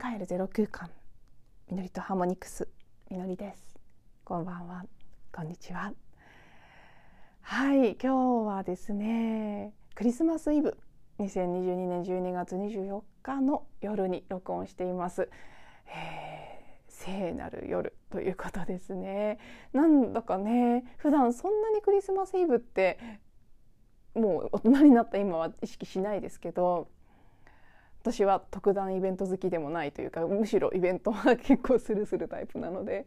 帰るゼロ空間みのりとハーモニクスみのりです。こんばんは。こんにちは。はい今日はですねクリスマスイブ2022年12月24日の夜に録音しています、えー、聖なる夜ということですね。なんだかね普段そんなにクリスマスイブってもう大人になった今は意識しないですけど私は特段イベント好きでもないというかむしろイベントは結構スルスルタイプなので。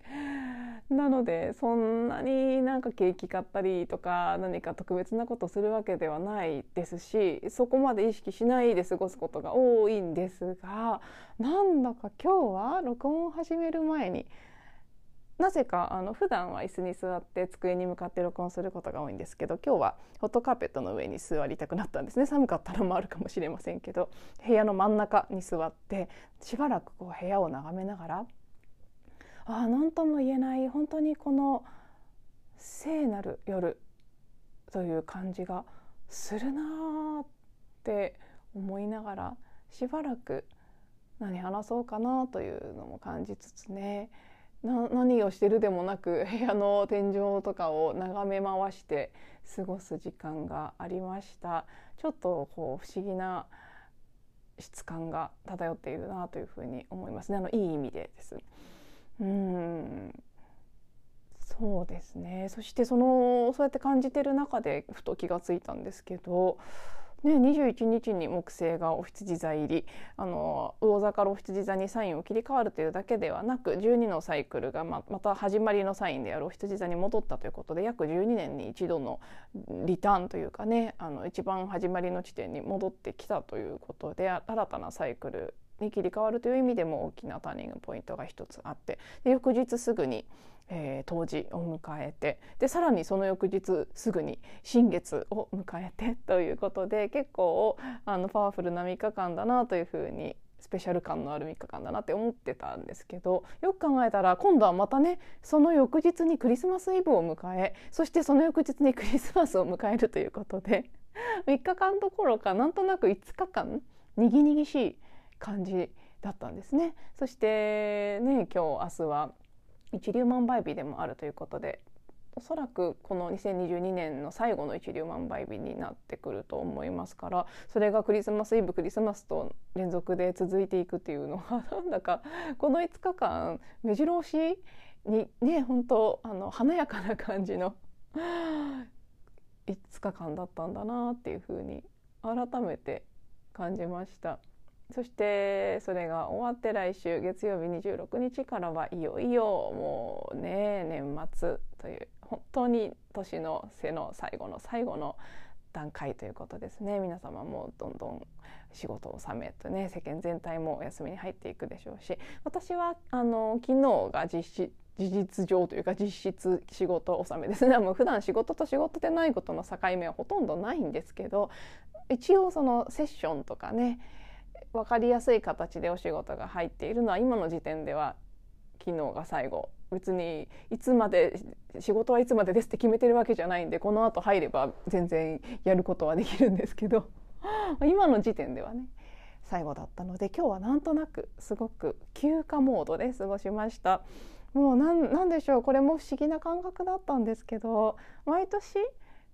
なのでそんなになんかケーキ買ったりとか何か特別なことするわけではないですしそこまで意識しないで過ごすことが多いんですがなんだか今日は録音を始める前になぜかあの普段は椅子に座って机に向かって録音することが多いんですけど今日はホットカーペットの上に座りたくなったんですね。寒かったのもあるかもしれませんけど部屋の真ん中に座ってしばらくこう部屋を眺めながらああ何とも言えない本当にこの聖なる夜という感じがするなって思いながらしばらく何話そうかなというのも感じつつね。何をしてるでもなく 部屋の天井とかを眺め回して過ごす時間がありました。ちょっとこう不思議な質感が漂っているなというふうに思います。ねあのいい意味でです。うん。そうですね。そしてそのそうやって感じてる中でふと気がついたんですけどね、21日に木星がお羊座入りあの魚座からお羊座にサインを切り替わるというだけではなく12のサイクルがままた始まりのサインであるお羊座に戻ったということで約12年に一度のリターンというかねあの一番始まりの地点に戻ってきたということで新たなサイクルに切り替わるという意味でも大きなターニングポイントが一つあってで翌日すぐにえー、冬至を迎えてでさらにその翌日すぐに新月を迎えてということで結構あのパワフルな3日間だなというふうにスペシャル感のある3日間だなって思ってたんですけどよく考えたら今度はまたねその翌日にクリスマスイブを迎えそしてその翌日にクリスマスを迎えるということで3日間どころかなんとなく5日間にぎにぎしい感じだったんですね。そしてね今日明日は一粒万倍日でもあるということでおそらくこの2022年の最後の一粒万倍日になってくると思いますからそれがクリスマスイブクリスマスと連続で続いていくっていうのはなんだかこの5日間目白押しにね本当あの華やかな感じの5日間だったんだなっていうふうに改めて感じました。そしてそれが終わって来週月曜日26日からはいよいよもうね年末という本当に年の瀬の最後の最後の段階ということですね。皆様もどんどん仕事を納めとね世間全体もお休みに入っていくでしょうし。私はあの昨日が実施事実上というか実質仕事納めですね。もう普段仕事と仕事でないことの境目はほとんどないんですけど一応そのセッションとかね分かりやすい形でお仕事が入っているのは今の時点では昨日が最後別にいつまで仕事はいつまでですって決めてるわけじゃないんでこのあと入れば全然やることはできるんですけど 今の時点ではね最後だったので今日はなんとなくすごく休暇モードで過ごしました。もうなんでしょうこれも不思議な感覚だったんですけど毎年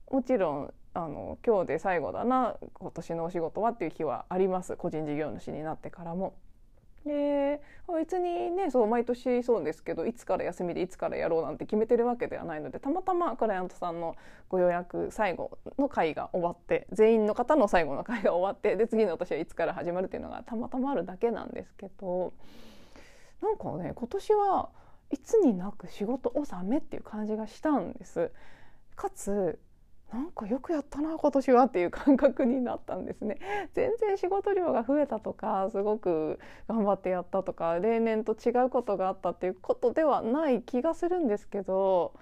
もちろんあの今日で最後だな今年のお仕事はっていう日はあります個人事業主になってからも。で別にねそう毎年そうですけどいつから休みでいつからやろうなんて決めてるわけではないのでたまたまクライアントさんのご予約最後の会が終わって全員の方の最後の会が終わってで次の年はいつから始まるっていうのがたまたまあるだけなんですけどなんかね今年はいつになく仕事納めっていう感じがしたんです。かつなんかよくやったな今年はっていう感覚になったんですね。全然仕事量が増えたとかすごく頑張ってやったとか例年と違うことがあったっていうことではない気がするんですけど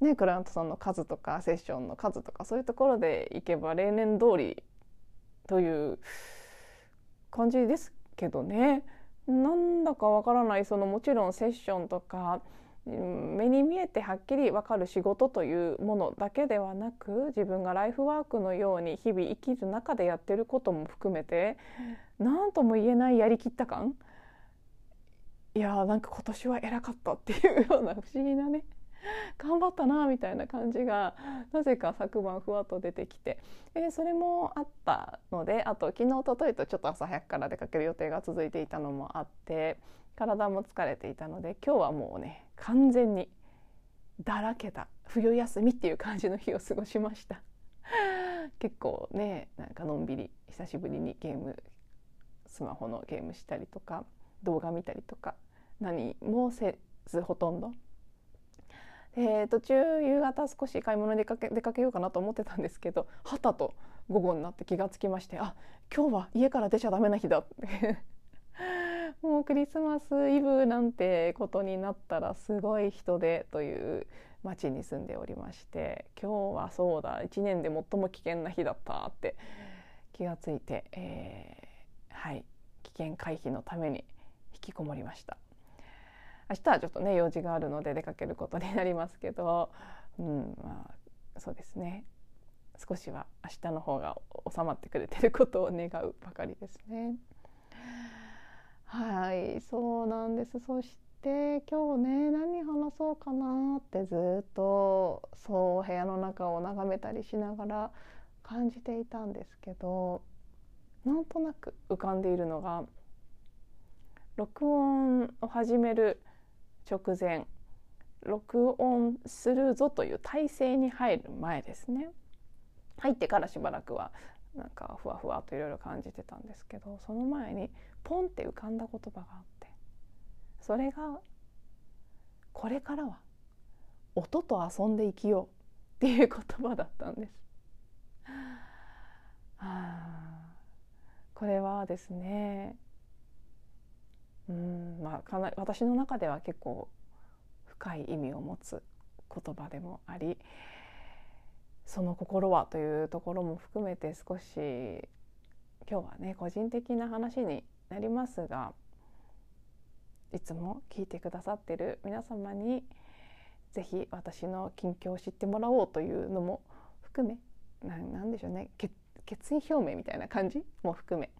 ねクライアントさんの数とかセッションの数とかそういうところでいけば例年通りという感じですけどね。なんだかわからないそのもちろんセッションとか目に見えてはっきり分かる仕事というものだけではなく自分がライフワークのように日々生きる中でやってることも含めて何とも言えないやりきった感？いやーなんか今年は偉かったっていうような不思議なね。頑張ったなみたいな感じがなぜか昨晩ふわっと出てきて、えー、それもあったのであと昨日おとといとちょっと朝早くから出かける予定が続いていたのもあって体も疲れていたので今日はもうね完全にだらけた冬休みっていう感じの日を過ごしました。結構ねなんかのんびり久しぶりにゲームスマホのゲームしたりとか動画見たりとか何もせずほとんどえー、途中夕方少し買い物に出かけ出かけようかなと思ってたんですけどはたと午後になって気がつきましてあ今日は家から出ちゃダメな日だって もうクリスマスイブなんてことになったらすごい人出という町に住んでおりまして今日はそうだ1年で最も危険な日だったって気がついて、えー、はい危険回避のために引きこもりました。明日はちょっとね用事があるので出かけることになりますけど、うんまあ、そうですね。少しは明日の方が収まってくれてることを願うばかりですね。はいそうなんです。そして今日ね何話そうかなってずっとそう部屋の中を眺めたりしながら感じていたんですけどなんとなく浮かんでいるのが録音を始める直前録音するぞという体制に入る前ですね入ってからしばらくはなんかふわふわといろいろ感じてたんですけどその前にポンって浮かんだ言葉があってそれが「これからは音と遊んで生きよう」っていう言葉だったんです。はあ、これはですねまあかな私の中では結構深い意味を持つ言葉でもありその心はというところも含めて少し今日はね個人的な話になりますがいつも聞いてくださってる皆様に是非私の近況を知ってもらおうというのも含め何でしょうね決意表明みたいな感じも含め。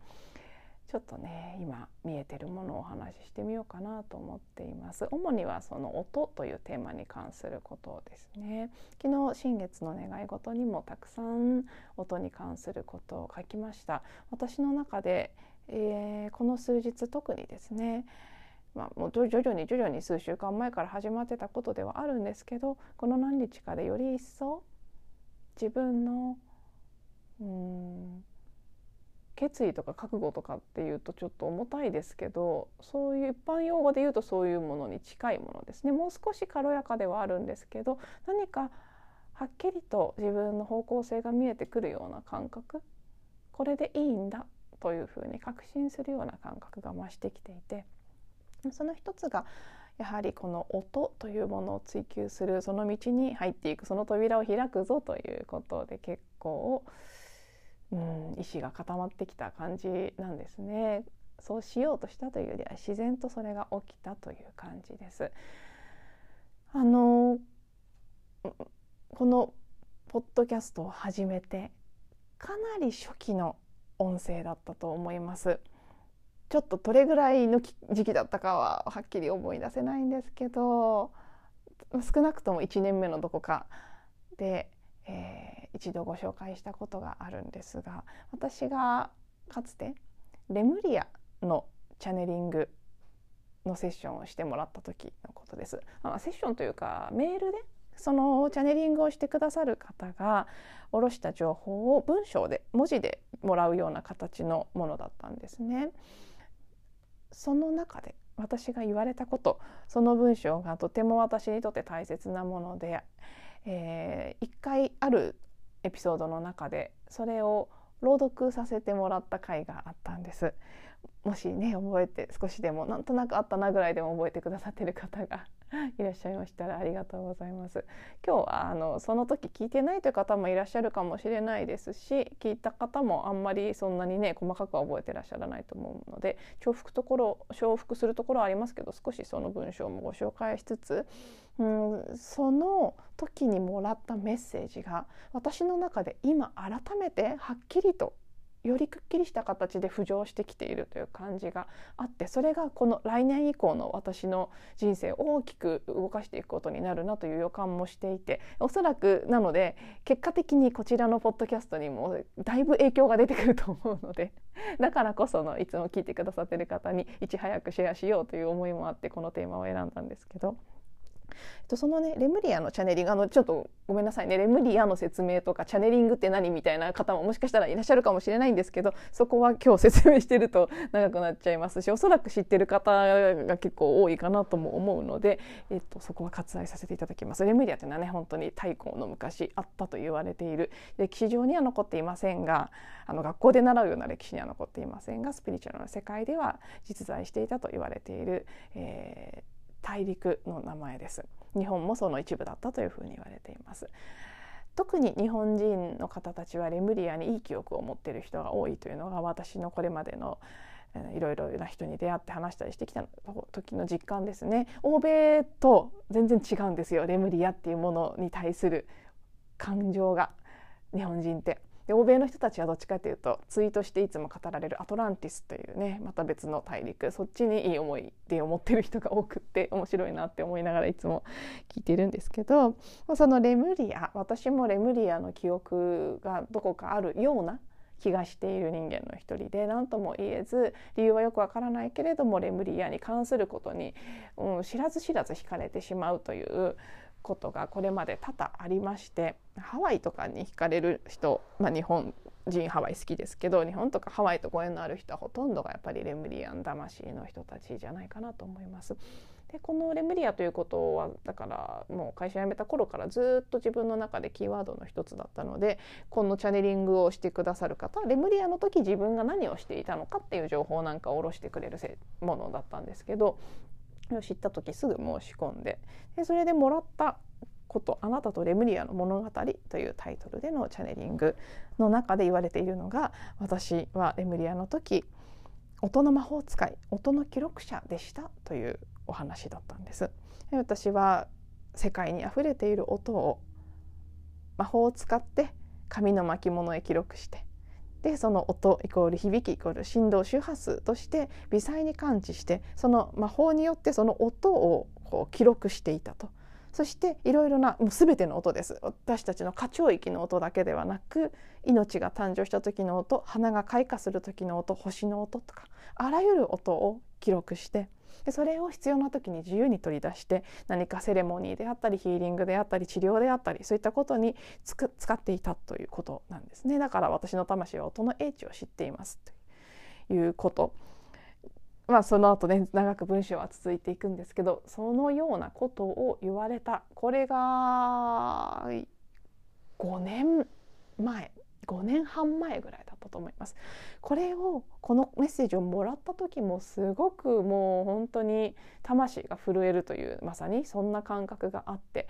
ちょっとね今見えてるものをお話ししてみようかなと思っています。主にはその音というテーマに関することですね。昨日新月の願い事にもたくさん音に関することを書きました。私の中で、えー、この数日特にですねまあ、もう徐々に徐々に数週間前から始まってたことではあるんですけどこの何日かでより一層自分のうん決意とか覚悟とかっていうとちょっと重たいですけどそういう一般用語で言うとそういうものに近いものですね。もう少し軽やかではあるんですけど何かはっきりと自分の方向性が見えてくるような感覚。これでいいんだというふうに確信するような感覚が増してきていてその一つがやはりこの音というものを追求するその道に入っていくその扉を開くぞということで結構うん、意志が固まってきた感じなんですね。そうしようとしたというよりは自然とそれが起きたという感じです。あのこのポッドキャストを始めてかなり初期の音声だったと思います。ちょっとどれぐらいの時期だったかははっきり思い出せないんですけど少なくとも1年目のどこかでえー、一度ご紹介したことがあるんですが私がかつてレムリアのチャネリングのセッションをしてもらった時のことです。まあ、セッションというかメールでそのチャネリングをしてくださる方が下ろした情報を文章で文字でもらうような形のものだったんですね。その中で私が言われたことその文章がとても私にとって大切なものでえー、1回あるエピソードの中でそれを朗読させてもらった回があったんです。もしね覚えて少しでもなんとなくあったなぐらいでも覚えてくださってる方が いらっしゃいましたらありがとうございます。今日はあのその時聞いてないという方もいらっしゃるかもしれないですし聞いた方もあんまりそんなにね細かくは覚えてらっしゃらないと思うので重複ところ重複するところはありますけど少しその文章もご紹介しつつうんその時にもらったメッセージが私の中で今改めてはっきりとよりくっきりした形で浮上してきているという感じがあってそれがこの来年以降の私の人生を大きく動かしていくことになるなという予感もしていておそらくなので結果的にこちらのポッドキャストにもだいぶ影響が出てくると思うので だからこそのいつも聞いてくださってる方にいち早くシェアしようという思いもあってこのテーマを選んだんですけど。とそのねレムリアのチャネリングあのちょっとごめんなさいねレムリアの説明とかチャネリングって何みたいな方ももしかしたらいらっしゃるかもしれないんですけどそこは今日説明してると 長くなっちゃいますしおそらく知ってる方が結構多いかなとも思うので、えっと、そこは割愛させていただきます。レムリアというのはね本当に太古の昔あったと言われている歴史上には残っていませんがあの学校で習うような歴史には残っていませんがスピリチュアルな世界では実在していたと言われている、えー大陸の名前です。日本もその一部だったというふうに言われています。特に日本人の方たちはレムリアにいい記憶を持っている人が多いというのが私のこれまでのいろいろな人に出会って話したりしてきた時の実感ですね。欧米と全然違うんですよ。レムリアっていうものに対する感情が。日本人って。で欧米の人たちはどっちかというとツイートしていつも語られるアトランティスというねまた別の大陸そっちにいい思い出を持ってる人が多くって面白いなって思いながらいつも聞いてるんですけどそのレムリア私もレムリアの記憶がどこかあるような気がしている人間の一人で何とも言えず理由はよくわからないけれどもレムリアに関することに、うん、知らず知らず惹かれてしまうということがこれまで多々ありましてハワイとかに惹かれる人、まあ、日本人ハワイ好きですけど日本とかハワイとご縁のある人はほとんどがやっぱりレムリアン魂の人たちじゃないかなと思います。でこのレムリアということはだからもう会社辞めた頃からずっと自分の中でキーワードの一つだったのでこのチャネリングをしてくださる方はレムリアの時自分が何をしていたのかっていう情報なんかを下ろしてくれるものだったんですけどを知った時すぐ申し込んででそれでもらったこと「あなたとレムリアの物語」というタイトルでのチャネリングの中で言われているのが私はレムリアの時音の魔法使い音の記録者でしたというお話だったんです。私は世界にあふれている音を魔法を使って紙の巻物へ記録してでその音イコール響きイコール振動周波数として微細に感知してその魔法によってその音をこう記録していたと。そしていろいろなもう全ての音です。私たちの過聴域の音だけではなく命が誕生した時の音花が開花する時の音星の音とかあらゆる音を記録してでそれを必要な時に自由に取り出して何かセレモニーであったりヒーリングであったり治療であったりそういったことに使っていたということなんですね。だから私の魂は音の英知を知っていますということ。まあその後ね長く文章は続いていくんですけどそのようなことを言われた。これが5年前。5年半前ぐらいだったと思います。これをこのメッセージをもらった時もすごくもう本当に魂が震えるというまさにそんな感覚があって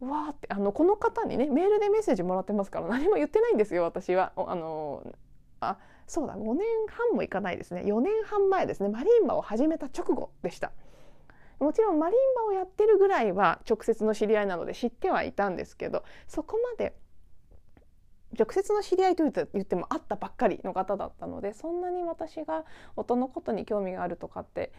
わーってあのこの方にねメールでメッセージもらってますから 何も言ってないんですよ私は。あのあそうだ5年半もいかないですね。4年半前ですね。マリンバを始めた直後でした。もちろんマリンバをやってるぐらいは直接の知り合いなので知ってはいたんですけどそこまで直接の知り合いと言っても会ったばっかりの方だったのでそんなに私が音のことに興味があるとかって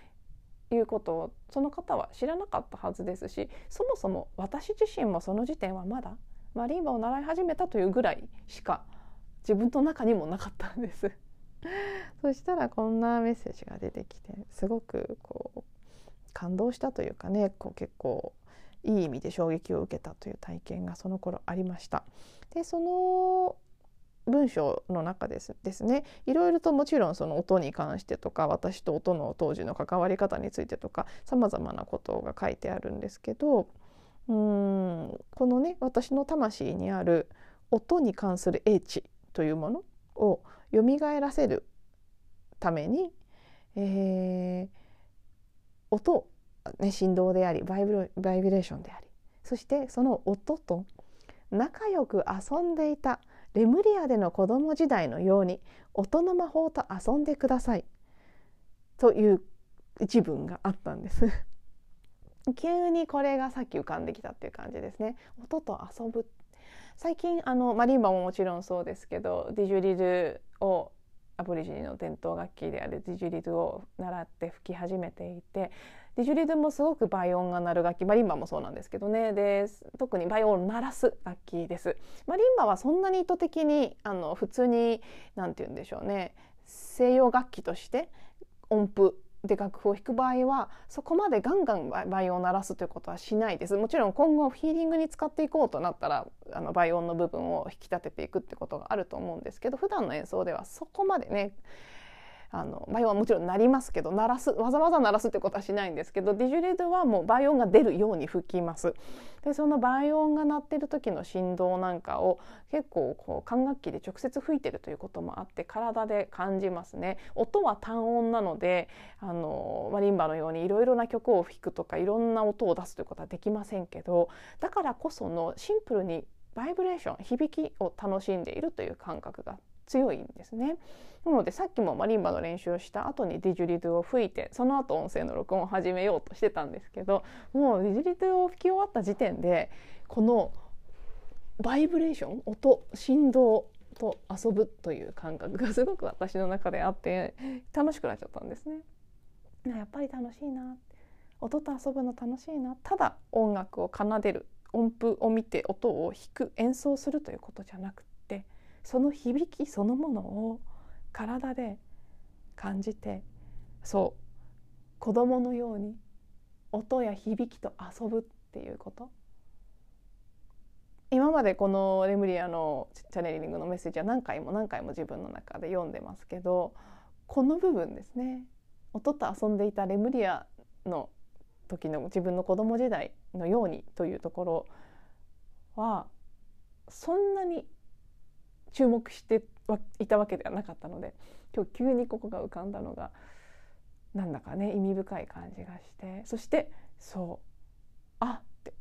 いうことをその方は知らなかったはずですしそもそも私自身もその時点はまだマリンバを習い始めたというぐらいしか。自分の中にもなかったんですそしたらこんなメッセージが出てきてすごくこう感動したというかねこう結構いい意味で衝撃を受けたという体験がその頃ありました。でその文章の中ですですねいろいろともちろんその音に関してとか私と音の当時の関わり方についてとかさまざまなことが書いてあるんですけどうーんこのね私の魂にある音に関する英知というものを蘇らせるために、えー、音ね、振動でありバイブバイブレーションであり。そしてその音と仲良く遊んでいたレムリアでの子供時代のように音の魔法と遊んでください。という一文があったんです。急にこれがさっき浮かんできたっていう感じですね。音と遊ぶ。最近あのマリンバももちろんそうですけどディジュリドゥをアボリジニの伝統楽器であるディジュリドゥを習って吹き始めていてディジュリドゥもすごく倍音が鳴る楽器マリンバもそうなんですけどね。で特に倍音を鳴らす楽器です。マリンバはそんなに意図的にあの普通に何て言うんでしょうね。西洋楽器として音符で楽譜を弾く場合はそこまでガンガン倍音を鳴らすということはしないです。もちろん今後ヒーリングに使っていこうとなったらあの倍音の部分を引き立てていくってことがあると思うんですけど普段の演奏ではそこまでねあの倍音はもちろん鳴りますけど鳴らすわざわざ鳴らすってことはしないんですけどディジュレドはもう倍音が出るように吹きます。でその倍音が鳴ってる時の振動なんかを結構こう管楽器で直接吹いてるということもあって体で感じますね。音は単音なのであのマリンバのようにいろいろな曲を弾くとかいろんな音を出すということはできませんけどだからこそのシンプルにバイブレーション響きを楽しんでいるという感覚が強いんですね。なのでさっきもマリンバの練習をした後にディジュリドゥを吹いてその後音声の録音を始めようとしてたんですけどもうディジュリドゥを吹き終わった時点でこのバイブレーション音振動と遊ぶという感覚がすごく私の中であって楽しくなっちゃったんですね。やっぱり楽しいな音と遊ぶの楽しいなただ音楽を奏でる音符を見て音を弾く演奏するということじゃなくてその響きそのものを体で感じてそう子供のように音や響きと遊ぶっていうこと。今までこのレムリアのチャネリングのメッセージは何回も何回も自分の中で読んでますけどこの部分ですね。音と遊んでいたレムリアの時の自分の子供時代のようにというところはそんなに注目していたわけではなかったので今日急にここが浮かんだのがなんだかね意味深い感じがしてそしてそうあって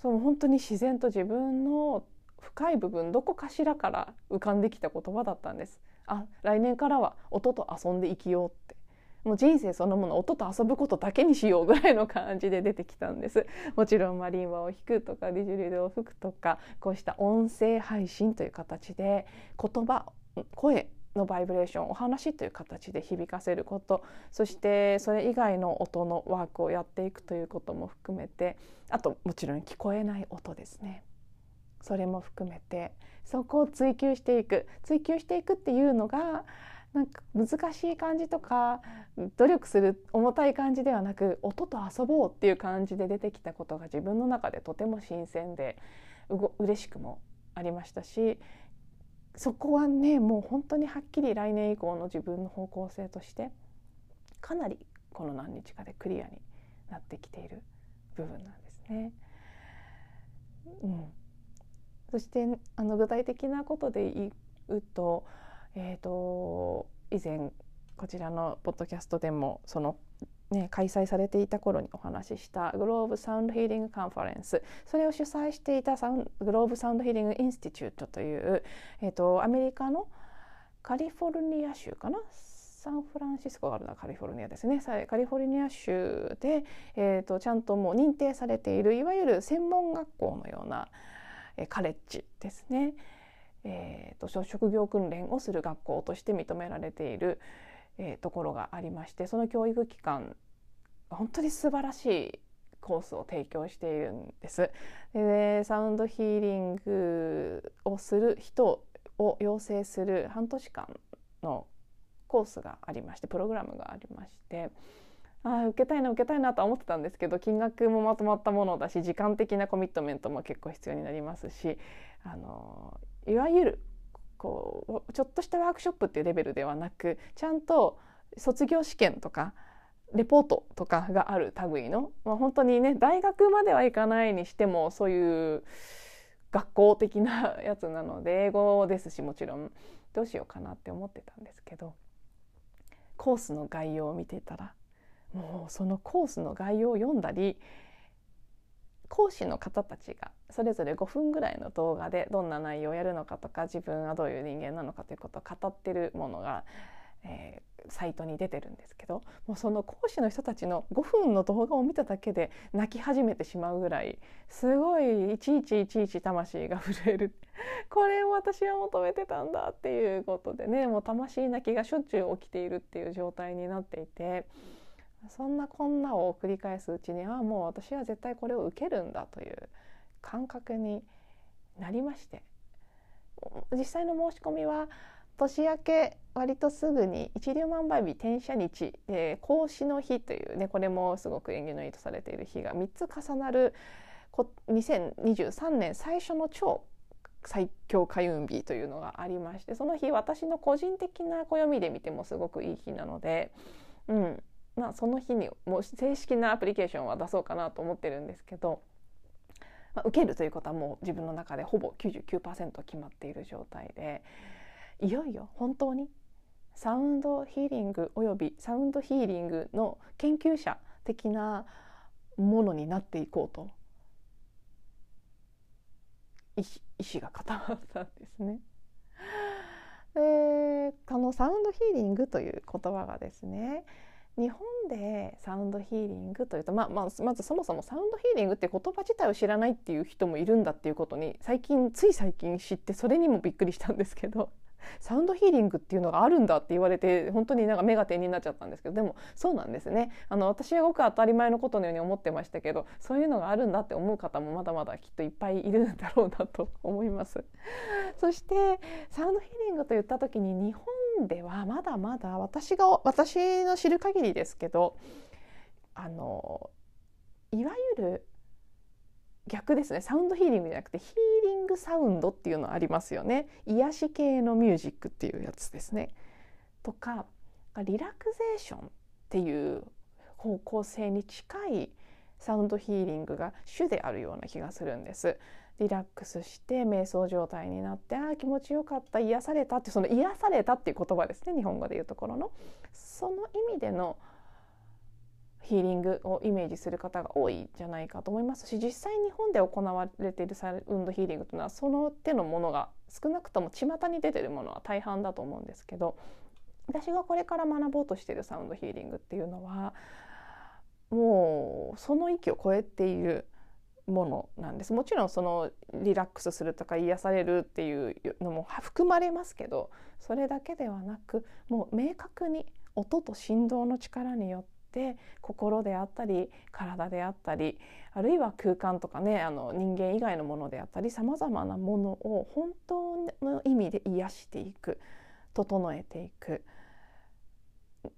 そう本当に自然と自分の深い部分どこかしらから浮かんできた言葉だったんです。あ来年からは音と遊んで生きようってもう人生そのもの音と遊ぶことだけにしようぐらいの感じで出てきたんです。もちろんマリンバを弾くとかディジュリドを吹くとかこうした音声配信という形で言葉声のバイブレーションお話という形で響かせること。そしてそれ以外の音のワークをやっていくということも含めてあともちろん聞こえない音ですね。それも含めてそこを追求していく。追求していくっていうのがなんか難しい感じとか努力する重たい感じではなく音と遊ぼうっていう感じで出てきたことが自分の中でとても新鮮でうご嬉しくもありましたしそこはねもう本当にはっきり来年以降の自分の方向性としてかなりこの何日かでクリアになってきている部分なんですね。うん、そしてあの具体的なことで言うとえーと、以前こちらのポッドキャストでもそのね、開催されていた頃にお話ししたグローブサウンドヒーリングカンファレンスそれを主催していたサウングローブサウンドヒーリングインスティチュートという、えーと、アメリカのカリフォルニア州かな？サンフランシスコがあるのはカリフォルニアですね。カリフォルニア州で、えーとちゃんともう認定されているいわゆる専門学校のような、カレッジですね。えーと、職業訓練をする学校として認められている、えー、ところがありましてその教育機関本当に素晴らしいコースを提供しているんです。でサウンドヒーリングをする人を養成する半年間のコースがありましてプログラムがありましてあ受けたいな受けたいなとは思ってたんですけど金額もまとまったものだし時間的なコミットメントも結構必要になりますしあのいわゆるこうちょっとしたワークショップっていうレベルではなくちゃんと卒業試験とかレポートとかがある類の、まあ、本当にね大学まではいかないにしてもそういう学校的なやつなので英語ですしもちろんどうしようかなって思ってたんですけどコースの概要を見てたらもうそのコースの概要を読んだり講師の方たちがそれぞれ5分ぐらいの動画でどんな内容をやるのかとか自分はどういう人間なのかということを語ってるものが、えー、サイトに出てるんですけどもうその講師の人たちの5分の動画を見ただけで泣き始めてしまうぐらいすごいいちいちいちいち魂が震える これを私は求めてたんだっていうことでねもう魂泣きがしょっちゅう起きているっていう状態になっていて。そんなこんなを繰り返すうちにはもう私は絶対これを受けるんだという感覚になりまして。実際の申し込みは年明け割とすぐに一粒万倍日転写日、えー、孔子の日というねこれもすごく縁起のいいとされている日が3つ重なる2023年最初の超最強開運日というのがありましてその日私の個人的な暦で見てもすごくいい日なので、うん、まあ、その日にもう正式なアプリケーションは出そうかなと思ってるんですけど、まあ、受けるということはもう自分の中でほぼ99%決まっている状態でいよいよ本当にサウンドヒーリングおよびサウンドヒーリングの研究者的なものになっていこうと意思が固まったんですね。でこのサウンドヒーリングという言葉がですね日本でサウンドヒーリングというと、まあまあ、まずそもそもサウンドヒーリングって言葉自体を知らないっていう人もいるんだっていうことに最近つい最近知ってそれにもびっくりしたんですけどサウンドヒーリングっていうのがあるんだって言われて本当になんか目が点になっちゃったんですけどでもそうなんですね。あの私はごく当たり前のことのように思ってましたけどそういうのがあるんだって思う方もまだまだきっといっぱいいるんだろうなと思います。そしてサウンドヒーリングと言った時に日本ではまだまだ私が私の知る限りですけどあのいわゆる逆ですね。サウンドヒーリングじゃなくてヒーリングサウンドっていうのありますよね。癒し系のミュージックっていうやつですね。とかリラクゼーションっていう方向性に近いサウンドヒーリングが主であるような気がするんです。リラックスして瞑想状態になってああ気持ちよかった。癒されたってその癒されたっていう言葉ですね。日本語で言うところの。その意味でのヒーリングをイメージする方が多いじゃないかと思います。し実際日本で行われているサウンドヒーリングというのはその手のものが少なくとも巷に出てるものは大半だと思うんですけど私がこれから学ぼうとしているサウンドヒーリングっていうのはもうその域を超えているものなんです。もちろんそのリラックスするとか癒されるっていうのも含まれますけどそれだけではなくもう明確に音と振動の力によっって心であったり体であったりあるいは空間とかねあの人間以外のものであったりさまざまなものを本当の意味で癒していく整えていく。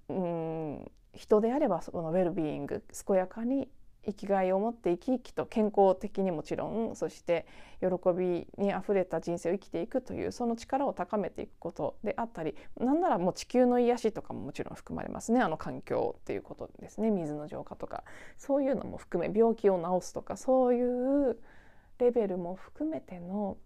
うん人であればそのウェルビーイング健やかに生きがいを持って生き生きと健康的にもちろんそして喜びにあふれた人生を生きていくというその力を高めていくことであったりなんならもう地球の癒しとかももちろん含まれますねあの環境っていうことですね水の浄化とか。そういうのも含め病気を治すとかそういうレベルも含めての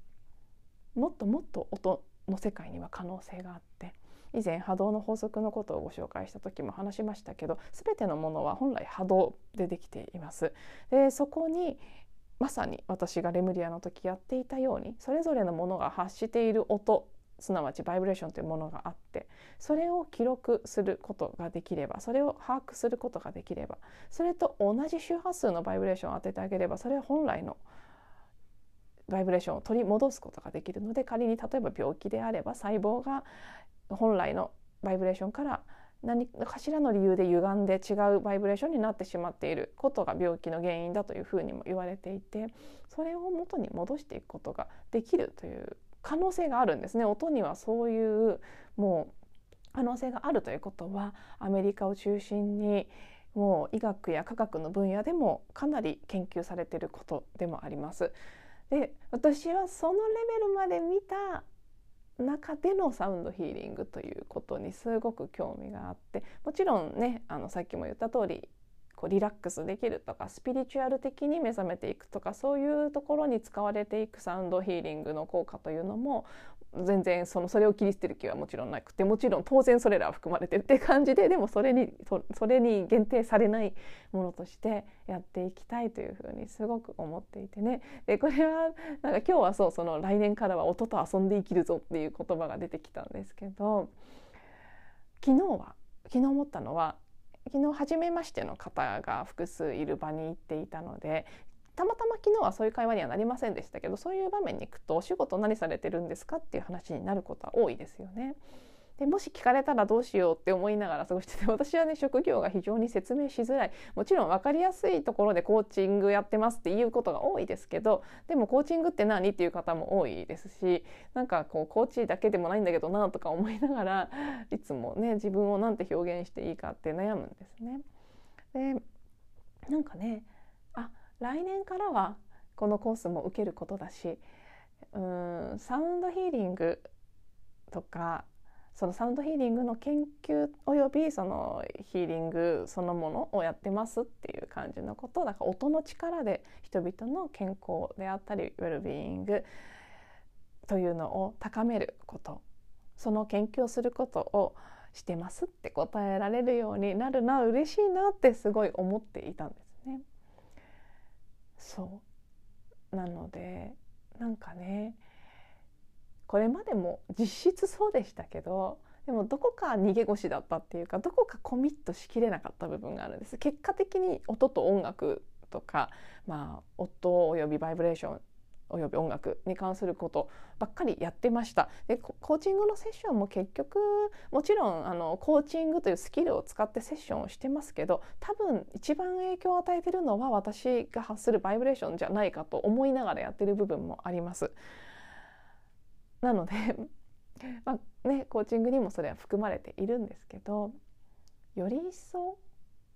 もっともっと音の世界には可能性があって以前波動の法則のことをご紹介した時も話しましたけど全てのものは本来波動でできています。でそこにまさに私がレムリアの時やっていたようにそれぞれのものが発している音すなわちバイブレーションというものがあってそれを記録することができればそれを把握することができればそれと同じ周波数のバイブレーションを当ててあげればそれは本来のバイブレーションを取り戻すことができるので仮に例えば病気であれば細胞が本来のバイブレーションから何かしらの理由で歪んで違うバイブレーションになってしまっていることが病気の原因だというふうにも言われていてそれを元に戻していくことができるという可能性があるんですね音にはそういうもう可能性があるということはアメリカを中心にもう医学や科学の分野でもかなり研究されていることでもあります。で私はそのレベルまで見た中でのサウンドヒーリングということにすごく興味があってもちろんねあのさっきも言った通りこうリラックスできるとかスピリチュアル的に目覚めていくとかそういうところに使われていくサウンドヒーリングの効果というのも全然そのそれを切り捨てる気はもちろんなくてもちろん当然それらは含まれてるって感じででもそれにそれに限定されないものとしてやっていきたいというふうにすごく思っていてね。でこれはなんか今日はそうその来年からは音と遊んで生きるぞっていう言葉が出てきたんですけど昨日は昨日思ったのは昨日初めましての方が複数いる場に行っていたのでたまたま昨日はそういう会話にはなりませんでしたけどそういう場面に行くとお仕事何されてるんですかっていう話になることは多いですよね。でもし聞かれたらどうしようって思いながら過ごしてて 私はね職業が非常に説明しづらいもちろん分かりやすいところでコーチングやってますっていうことが多いですけどでもコーチングって何っていう方も多いですしなんかこうコーチだけでもないんだけどなとか思いながら いつもね自分をなんて表現していいかって悩むんですね。でなんかねあ来年からはこのコースも受けることだしうんサウンドヒーリングとかそのサウンドヒーリングの研究およびそのヒーリングそのものをやってますっていう感じのことだから音の力で人々の健康であったりウェルビーイングというのを高めることその研究をすることをしてますって答えられるようになるな嬉しいなってすごい思っていたんですね。そうなのでなんかねこれまでも実質そうでしたけどでもどこか逃げ腰だったっていうかどこかコミットしきれなかった部分があるんです結果的に音と音楽とか、まあ、音およびバイブレーションおよび音楽に関することばっかりやってましたでコーチングのセッションも結局もちろんあのコーチングというスキルを使ってセッションをしてますけど多分一番影響を与えてるのは私が発するバイブレーションじゃないかと思いながらやってる部分もあります。なので まあね、コーチングにもそれは含まれているんですけどより一層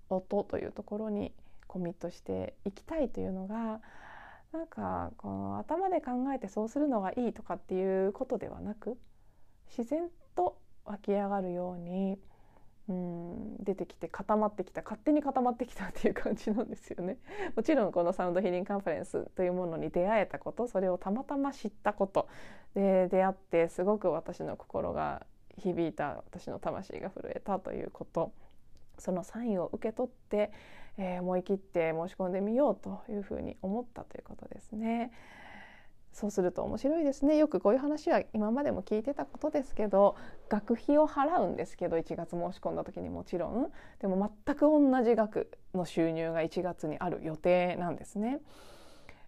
音というところにコミットしていきたいというのがなんかこの頭で考えてそうするのがいいとかっていうことではなく自然と湧き上がるようにうん出てきて固まってきた勝手に固まってきたっていう感じなんですよね。もちろんこのサウンドヒーリングカンファレンスというものに出会えたことそれをたまたま知ったことで出会ってすごく私の心が響いた私の魂が震えたということそのサインを受け取って、えー、思い切って申し込んでみようというふうに思ったということですね。そうすると面白いですね。よくこういう話は今までも聞いてたことですけど学費を払うんですけど1月申し込んだ時にもちろん。でも全く同じ額の収入が1月にある予定なんですね。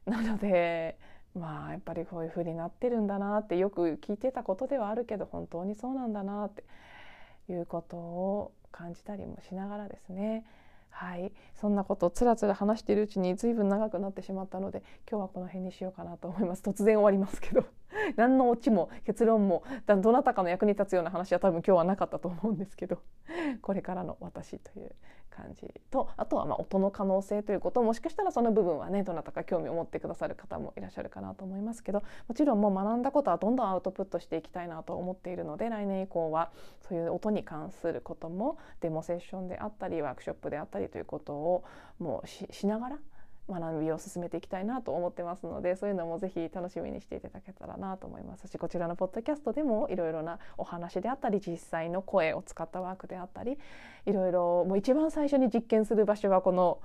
なのでまあやっぱりこういう風になってるんだなってよく聞いてたことではあるけど本当にそうなんだなっていうことを感じたりもしながらですね。はい。そんなことをつらつら話しているうちに随分長くなってしまったので今日はこの辺にしようかなと思います。突然終わりますけど。何のオチも結論もどなたかの役に立つような話は多分今日はなかったと思うんですけどこれからの私という感じとあとはま音の可能性ということもしかしたらその部分はねどなたか興味を持ってくださる方もいらっしゃるかなと思いますけどもちろんもう学んだことはどんどんアウトプットしていきたいなと思っているので来年以降はそういう音に関することもデモセッションであったりワークショップであったりということをもうしながら学びを進めていきたいなと思ってますのでそういうのもぜひ楽しみにしていただけたらなと思います。しこちらのポッドキャストでもいろいろなお話であったり実際の声を使ったワークであったりいろいろもう一番最初に実験する場所はこの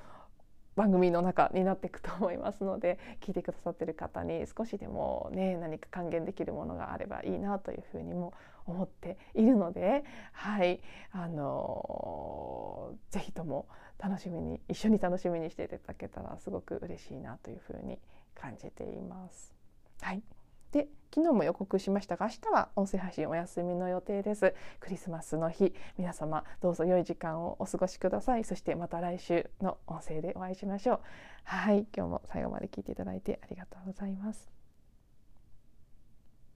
番組の中になっていくと思いますので聞いてくださってる方に少しでもね何か還元できるものがあればいいなというふうにも思っているのではい。あのぜひとも楽しみに一緒に楽しみにしていただけたらすごく嬉しいなというふうに感じています。はい。で昨日も予告しましたが明日は音声配信お休みの予定です。クリスマスの日皆様どうぞ良い時間をお過ごしください。そしてまた来週の音声でお会いしましょう。はい。今日も最後まで聞いていただいてありがとうございます。